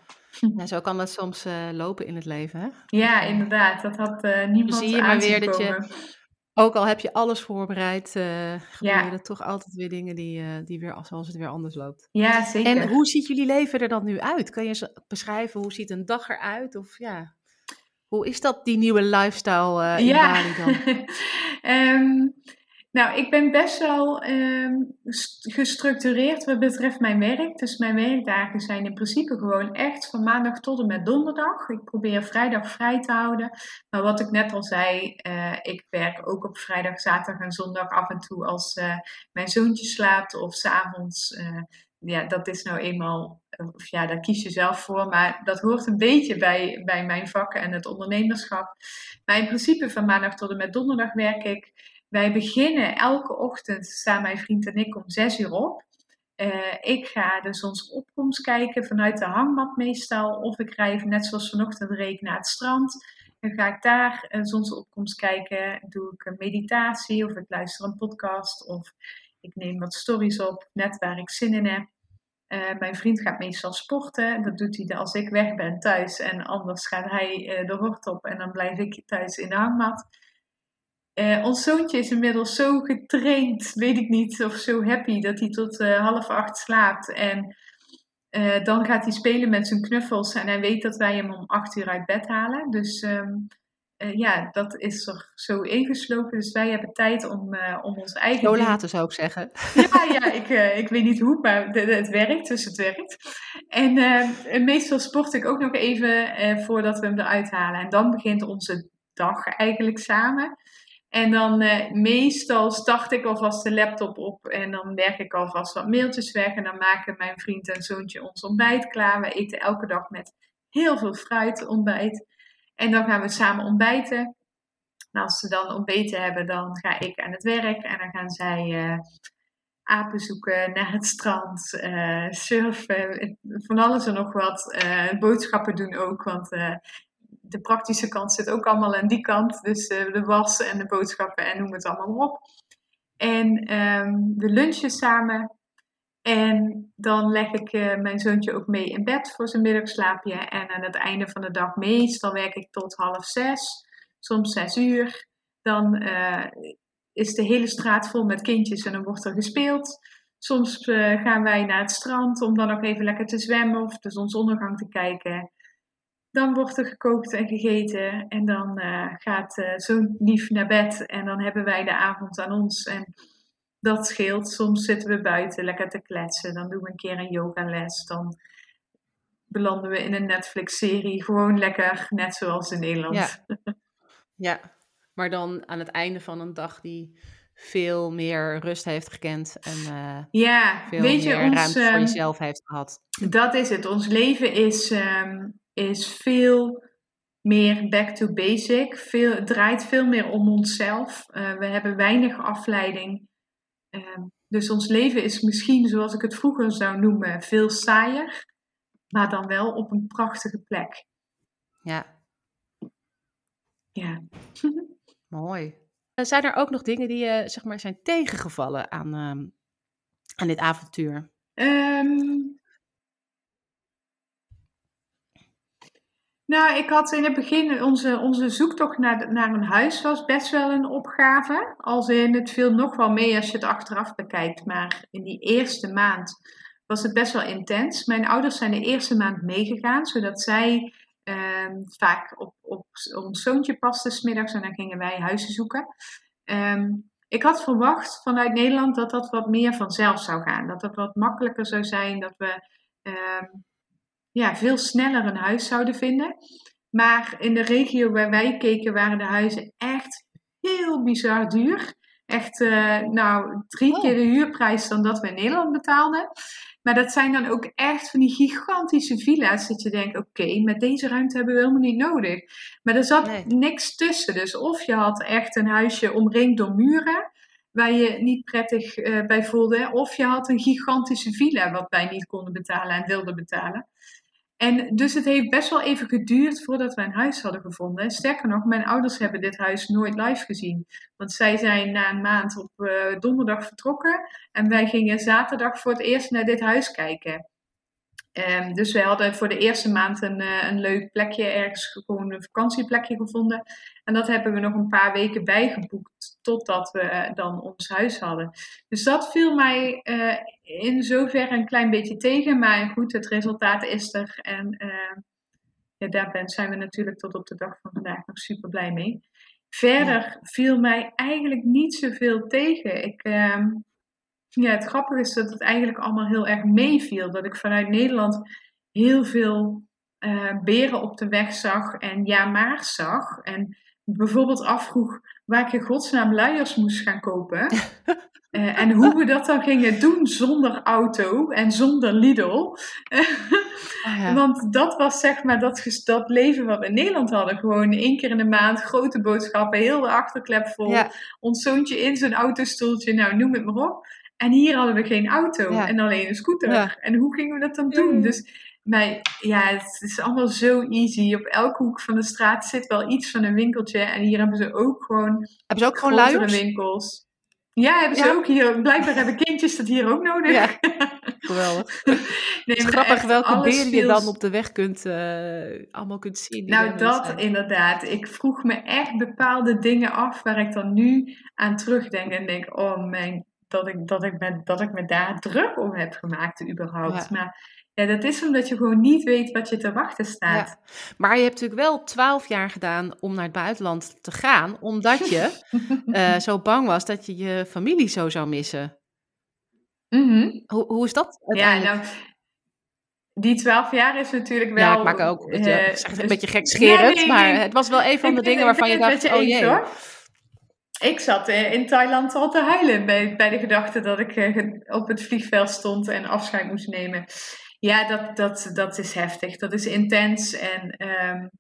Ja, zo kan dat soms uh, lopen in het leven, hè? Ja, inderdaad. Dat had uh, niemand zie je maar weer dat je, ook al heb je alles voorbereid, uh, gebeuren ja. toch altijd weer dingen die, die weer, zoals het weer anders loopt. Ja, zeker. En hoe ziet jullie leven er dan nu uit? Kan je beschrijven, hoe ziet een dag eruit? Of ja, hoe is dat, die nieuwe lifestyle in ja. Bali dan? um, [LAUGHS] nou, ik ben best wel um, gestructureerd wat betreft mijn werk. Dus mijn werkdagen zijn in principe gewoon echt van maandag tot en met donderdag. Ik probeer vrijdag vrij te houden. Maar wat ik net al zei, uh, ik werk ook op vrijdag, zaterdag en zondag af en toe als uh, mijn zoontje slaapt of s'avonds. Uh, ja, dat is nou eenmaal, of ja, daar kies je zelf voor, maar dat hoort een beetje bij, bij mijn vakken en het ondernemerschap. Maar in principe van maandag tot en met donderdag werk ik. Wij beginnen elke ochtend, staan mijn vriend en ik om zes uur op. Uh, ik ga de zonsopkomst kijken vanuit de hangmat meestal. Of ik rij net zoals vanochtend reed naar het strand. Dan ga ik daar een zonsopkomst kijken. Doe ik een meditatie of ik luister een podcast. Of ik neem wat stories op, net waar ik zin in heb. Uh, mijn vriend gaat meestal sporten. Dat doet hij als ik weg ben thuis. En anders gaat hij uh, de hort op en dan blijf ik thuis in de hangmat. Uh, ons zoontje is inmiddels zo getraind, weet ik niet, of zo happy dat hij tot half acht slaapt. En dan gaat hij spelen met zijn knuffels en hij weet dat wij hem om acht uur uit bed halen. Dus um, uh, ja, dat is er zo ingeslopen. Dus wij hebben tijd om, om ons eigen. Zo later zou ik zeggen. Ja, ja ik, ik weet niet hoe, maar de, de, het werkt, dus het werkt. En meestal sport ik ook nog even voordat we hem eruit halen. En dan begint onze dag eigenlijk samen. En dan meestal start ik alvast de laptop op en dan werk ik alvast wat mailtjes weg. En dan maken mijn vriend en zoontje ons ontbijt klaar. We eten elke dag met heel veel fruit ontbijt. En dan gaan we samen ontbijten. En als ze dan ontbeten hebben, dan ga ik aan het werk. En dan gaan zij uh, apen zoeken, [LAUGHS] naar het strand, uh, surfen, van alles en nog wat. Boodschappen doen ook, want de praktische kant zit ook allemaal aan die kant. Dus de was en de boodschappen en noem het allemaal op. En um, we lunchen samen. En dan leg ik uh, mijn zoontje ook mee in bed voor zijn middagslaapje. En aan het einde van de dag, meestal werk ik tot half zes, soms zes uur. Dan uh, is de hele straat vol met kindjes en dan wordt er gespeeld. Soms gaan wij naar het strand om dan nog even lekker te zwemmen of de zonsondergang te kijken. Dan wordt er gekookt en gegeten en dan gaat zo'n lief naar bed en dan hebben wij de avond aan ons. En dat scheelt. Soms zitten we buiten lekker te kletsen. Dan doen we een keer een yogales. Dan belanden we in een Netflix-serie. Gewoon lekker, net zoals in Nederland. Ja. [LAUGHS] ja, maar dan aan het einde van een dag die veel meer rust heeft gekend en uh, ja, veel weet meer je, ons, ruimte voor ehm, jezelf heeft gehad. Dat is het. Ons leven is, um, is veel meer back to basic. Veel, het draait veel meer om onszelf. Uh, we hebben weinig afleiding. Uh, dus ons leven is misschien, zoals ik het vroeger zou noemen, veel saaier, maar dan wel op een prachtige plek. Ja. Ja. [LAUGHS] Mooi. Zijn er ook nog dingen die je zeg maar, zijn tegengevallen aan, uh, aan dit avontuur? Um, Nou, ik had in het begin, onze, onze zoektocht naar, naar een huis was best wel een opgave. Als in, het viel nog wel mee als je het achteraf bekijkt. Maar in die eerste maand was het best wel intens. Mijn ouders zijn de eerste maand meegegaan, zodat zij ehm, vaak op, op ons zoontje pasten smiddags en dan gingen wij huizen zoeken. Ehm, ik had verwacht vanuit Nederland dat dat wat meer vanzelf zou gaan. Dat het wat makkelijker zou zijn, dat we ehm, ja, veel sneller een huis zouden vinden. Maar in de regio waar wij keken waren de huizen echt heel bizar duur. Echt, uh, nou, drie oh. keer de huurprijs dan dat we in Nederland betaalden. Maar dat zijn dan ook echt van die gigantische villa's dat je denkt, oké, met deze ruimte hebben we helemaal niet nodig. Maar er zat niks tussen. Dus of je had echt een huisje omringd door muren, waar je niet prettig uh, bij voelde. Of je had een gigantische villa wat wij niet konden betalen en wilden betalen. En dus het heeft best wel even geduurd voordat we een huis hadden gevonden. Sterker nog, mijn ouders hebben dit huis nooit live gezien. Want zij zijn na een maand op uh, donderdag vertrokken. En wij gingen zaterdag voor het eerst naar dit huis kijken. Um, dus wij hadden voor de eerste maand een, uh, een leuk plekje ergens, gewoon een vakantieplekje gevonden. En dat hebben we nog een paar weken bijgeboekt totdat we uh, dan ons huis hadden. Dus dat viel mij uh, in zoverre een klein beetje tegen. Maar goed, het resultaat is er. En ja, daar ben, zijn we natuurlijk tot op de dag van vandaag nog super blij mee. Verder ja. viel mij eigenlijk niet zoveel tegen. Ik, ehm, ja, het grappige is dat het eigenlijk allemaal heel erg meeviel. Dat ik vanuit Nederland heel veel uh, beren op de weg zag en ja maar zag. En bijvoorbeeld afvroeg waar ik in godsnaam luiers moest gaan kopen. uh, [LAUGHS] en hoe we dat dan gingen doen zonder auto en zonder Lidl. [LAUGHS] ja. Want dat was zeg maar dat, dat leven wat we in Nederland hadden. Gewoon één keer in de maand grote boodschappen, heel de achterklep vol. Ja. Ons zoontje in zijn autostoeltje, nou noem het maar op. En hier hadden we geen auto en alleen een scooter. Ja. En hoe gingen we dat dan doen? Dus maar, ja, het is allemaal zo easy. Op elke hoek van de straat zit wel iets van een winkeltje. En hier hebben ze ook gewoon. Hebben ze ook gewoon luiers? winkels. Ja, hebben ze ook hier. Blijkbaar hebben kindjes dat hier ook nodig. Ja, [LAUGHS] geweldig. nee, het is grappig welke beren je dan op de weg kunt, uh, allemaal kunt zien. Nou, dat zijn. inderdaad. Ik vroeg me echt bepaalde dingen af waar ik dan nu aan terugdenk. En denk, oh mijn dat ik, dat ik, me, dat ik me daar druk om heb gemaakt, überhaupt. Ja. Maar ja, dat is omdat je gewoon niet weet wat je te wachten staat. Ja. Maar je hebt natuurlijk wel twaalf jaar gedaan om naar het buitenland te gaan, omdat je uh, [LAUGHS] zo bang was dat je je familie zo zou missen. Mm -hmm. hoe, hoe is dat? Ja, nou, die twaalf jaar is natuurlijk wel. Ja, ik maak ook uh, een dus, beetje gekscherend, nee, maar het was wel een van de dingen waarvan je dacht: oh jee. Hoor. Ik zat eh, in Thailand al te huilen bij, bij de gedachte dat ik eh, op het vliegveld stond en afscheid moest nemen. Ja, dat, dat, dat is heftig. Dat is intens. En um,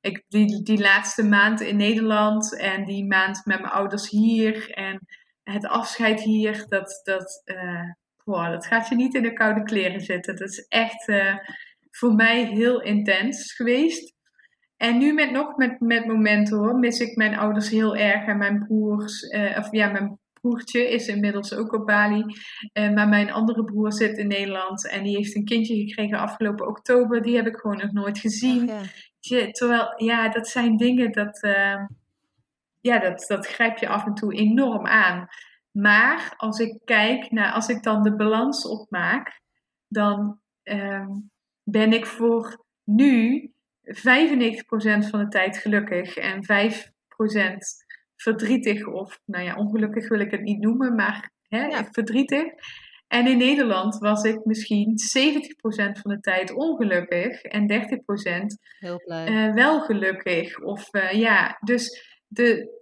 ik, die, die laatste maand in Nederland en die maand met mijn ouders hier en het afscheid hier, dat, dat, uh, wow, dat gaat je niet in de koude kleren zitten. Dat is echt uh, voor mij heel intens geweest. En nu met nog met, met momenten hoor, mis ik mijn ouders heel erg en mijn broers. Uh, of ja, mijn broertje is inmiddels ook op Bali. Uh, maar mijn andere broer zit in Nederland en die heeft een kindje gekregen afgelopen oktober. Die heb ik gewoon nog nooit gezien. Oh, ja. terwijl, ja, dat zijn dingen dat, uh, ja, dat, dat grijp je af en toe enorm aan. Maar als ik kijk naar, als ik dan de balans opmaak, dan ehm, ben ik voor nu 95% van de tijd gelukkig en 5% verdrietig of, nou ja, ongelukkig wil ik het niet noemen, maar hè, ja. verdrietig. En in Nederland was ik misschien 70% van de tijd ongelukkig en 30% Heel blij. Uh, wel gelukkig. Of uh, ja, dus de,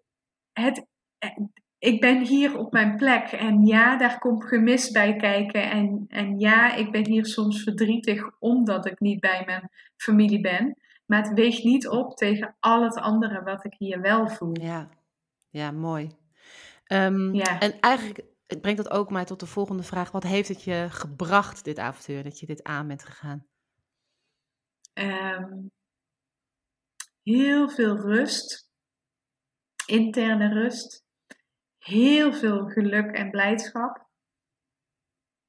het, eh, ik ben hier op mijn plek en ja, daar komt gemis bij kijken. En, en ja, ik ben hier soms verdrietig omdat ik niet bij mijn familie ben. Maar het weegt niet op tegen al het andere wat ik hier wel voel. Ja, ja mooi. Um, ja. En eigenlijk brengt dat ook mij tot de volgende vraag. Wat heeft het je gebracht, dit avontuur, dat je dit aan bent gegaan? Um, heel veel rust. Interne rust. Heel veel geluk en blijdschap.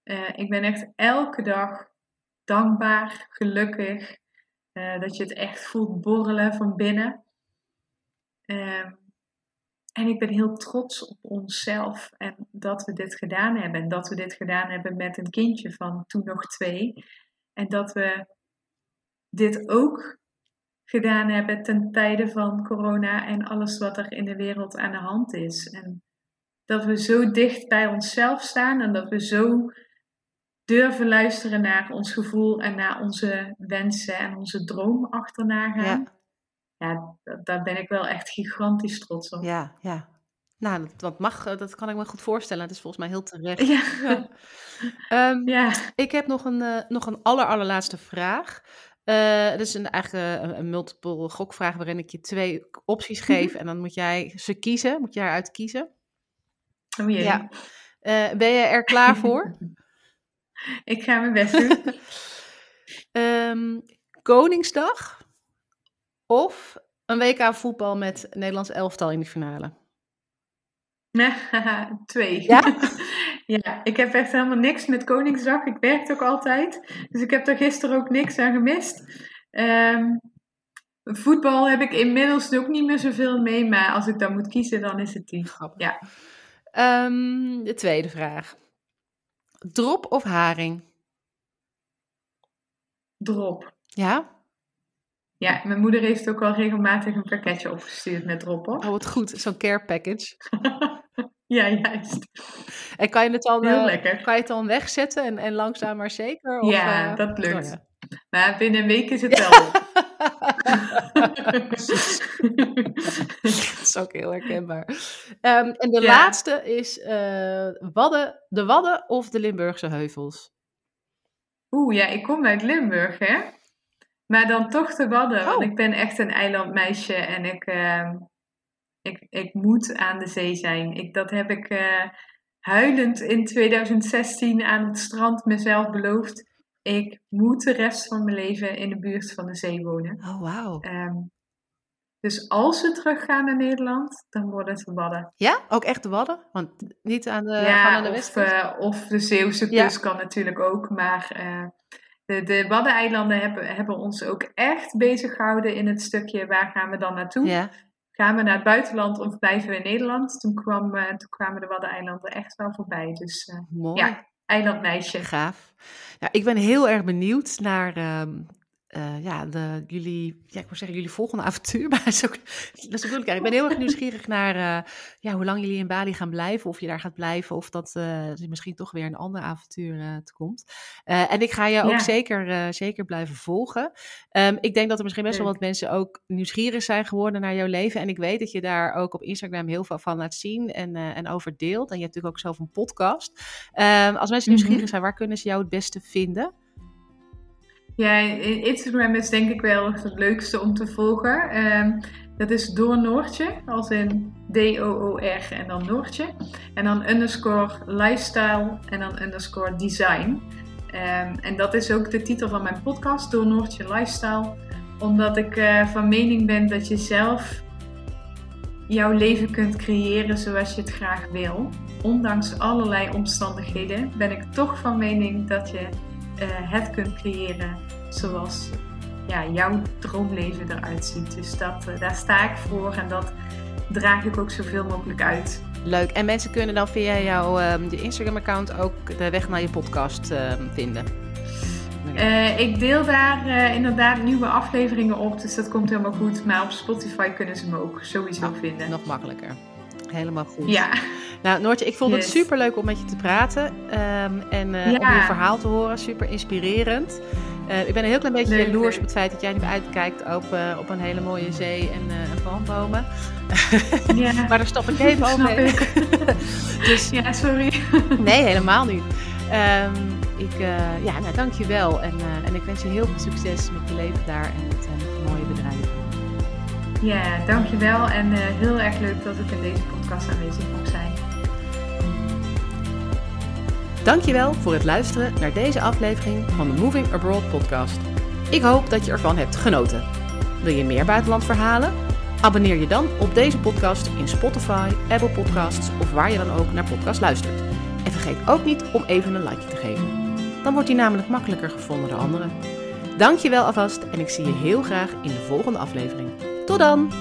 Uh, ik ben echt elke dag dankbaar, gelukkig Eh, dat je het echt voelt borrelen van binnen. Ehm, en ik ben heel trots op onszelf en dat we dit gedaan hebben. En dat we dit gedaan hebben met een kindje van toen nog twee. En dat we dit ook gedaan hebben ten tijde van corona en alles wat er in de wereld aan de hand is. En dat we zo dicht bij onszelf staan en dat we zo durven luisteren naar ons gevoel en naar onze wensen en onze droom achterna gaan. Ja daar ben ik wel echt gigantisch trots op. Ja, ja. Nou, dat, mag, eh, dat kan ik me goed voorstellen. Het is volgens mij heel terecht. Ja. ja. Ehm, ja. Ik heb nog een, uh, nog een aller, allerlaatste vraag. Uh, dat is een, eigenlijk een, een, multiple gokvraag waarin ik je twee opties mhm. geef. en dan moet jij ze kiezen, moet jij eruit kiezen. Oh jee. Ja. Uh, ben je er klaar voor? [LAUGHS] ik ga mijn best doen. um, [LAUGHS] Koningsdag of een WK voetbal met Nederlands elftal in de finale? [LAUGHS] Twee. Ja? [LAUGHS] ja, ik heb echt helemaal niks met Koningsdag. Ik werk ook altijd. Dus ik heb er gisteren ook niks aan gemist. Um, voetbal heb ik inmiddels ook niet meer zoveel mee. Maar als ik dan moet kiezen, dan is het die. Ja. Um, de tweede vraag. Drop of haring? Drop. Ja? Ja, mijn moeder heeft ook al regelmatig een pakketje opgestuurd met drop op. Oh, wat goed. Zo'n care package. [LAUGHS] Ja, juist. En kan je het dan, Heel uh, kan je het dan wegzetten en, en langzaam maar zeker? Of, ja, uh, dat lukt. Oh, ja. Maar binnen een week is het [LAUGHS] wel [LAUGHS] dat is ook heel herkenbaar. Um, en de ja. laatste is uh, Wadden, de Wadden of de Limburgse heuvels? Oeh, ja, ik kom uit Limburg, hè? Maar dan toch de Wadden, oh. want ik ben echt een eilandmeisje en ik, uh, ik, ik moet aan de zee zijn. Ik, dat heb ik uh, huilend in 2016 aan het strand mezelf beloofd. Ik moet de rest van mijn leven in de buurt van de zee wonen. Oh, wauw. Um, dus als we teruggaan naar Nederland, dan worden het de Wadden. Ja, ook echt de Wadden? Want niet aan de, ja, aan de of, uh, of de Zeeuwse kust ja. kan natuurlijk ook. Maar uh, de, de Waddeneilanden hebben, hebben ons ook echt bezig gehouden in het stukje waar gaan we dan naartoe. Ja. Gaan we naar het buitenland of blijven we in Nederland? Toen, kwam, uh, toen kwamen de Waddeneilanden echt wel voorbij. Dus Mooi. ja, eilandmeisje. Gaaf. Ja, ik ben heel erg benieuwd naar um, uh, ja, de, jullie, ja, ik wil zeggen jullie volgende avontuur, [LAUGHS] maar dat is ook, dat is ook Ik ben heel erg nieuwsgierig naar uh, ja, hoe lang jullie in Bali gaan blijven, of je daar gaat blijven, of dat uh, misschien toch weer een ander avontuur te komt. en ik ga je ook zeker, zeker blijven volgen. Um, ik denk dat er misschien best wel wat mensen ook nieuwsgierig zijn geworden naar jouw leven. En ik weet dat je daar ook op Instagram heel veel van laat zien en, en over deelt. En je hebt natuurlijk ook zelf een podcast. Um, als mensen nieuwsgierig mm -hmm. zijn, waar kunnen ze jou het beste vinden? Ja, Instagram is denk ik wel het leukste om te volgen. Um, dat is door Noortje, als in D-O-O-R en dan Noortje. En dan underscore lifestyle en dan underscore design. Um, en dat is ook de titel van mijn podcast, Door Noortje Lifestyle. Omdat ik uh, van mening ben dat je zelf jouw leven kunt creëren zoals je het graag wil. Ondanks allerlei omstandigheden ben ik toch van mening dat je het kunt creëren zoals ja, jouw droomleven eruit ziet. Dus dat, uh, daar sta ik voor en dat draag ik ook zoveel mogelijk uit. Leuk. En mensen kunnen dan via jouw um, Instagram-account ook de weg naar je podcast uh, vinden? Uh, ik deel daar uh, inderdaad nieuwe afleveringen op, dus dat komt helemaal goed. Maar op Spotify kunnen ze me ook sowieso oh, vinden. Nog makkelijker. Helemaal goed. Ja. Nou, Noortje, ik vond yes. het super leuk om met je te praten um, en uh, ja. om je verhaal te horen. Super inspirerend. Uh, ik ben een heel klein beetje leuk, jaloers op het feit dat jij nu uitkijkt op, uh, op een hele mooie zee en, en palmbomen. Ja. [LAUGHS] maar daar stop ik even [LAUGHS] over. [LAUGHS] dus, ja, sorry. nee, helemaal niet. Um, ik, ja, nou, dank je wel. En, en ik wens je heel veel succes met je leven daar en met, met je mooie bedrijf. Ja, dankjewel. En uh, heel erg leuk dat ik in deze podcast aanwezig mocht zijn. Dankjewel voor het luisteren naar deze aflevering van de Moving Abroad podcast. Ik hoop dat je ervan hebt genoten. Wil je meer buitenlandverhalen? Abonneer je dan op deze podcast in Spotify, Apple Podcasts of waar je dan ook naar podcast luistert. En vergeet ook niet om even een like te geven. Dan wordt die namelijk makkelijker gevonden door anderen. Dankjewel alvast en ik zie je heel graag in de volgende aflevering. Tot dan!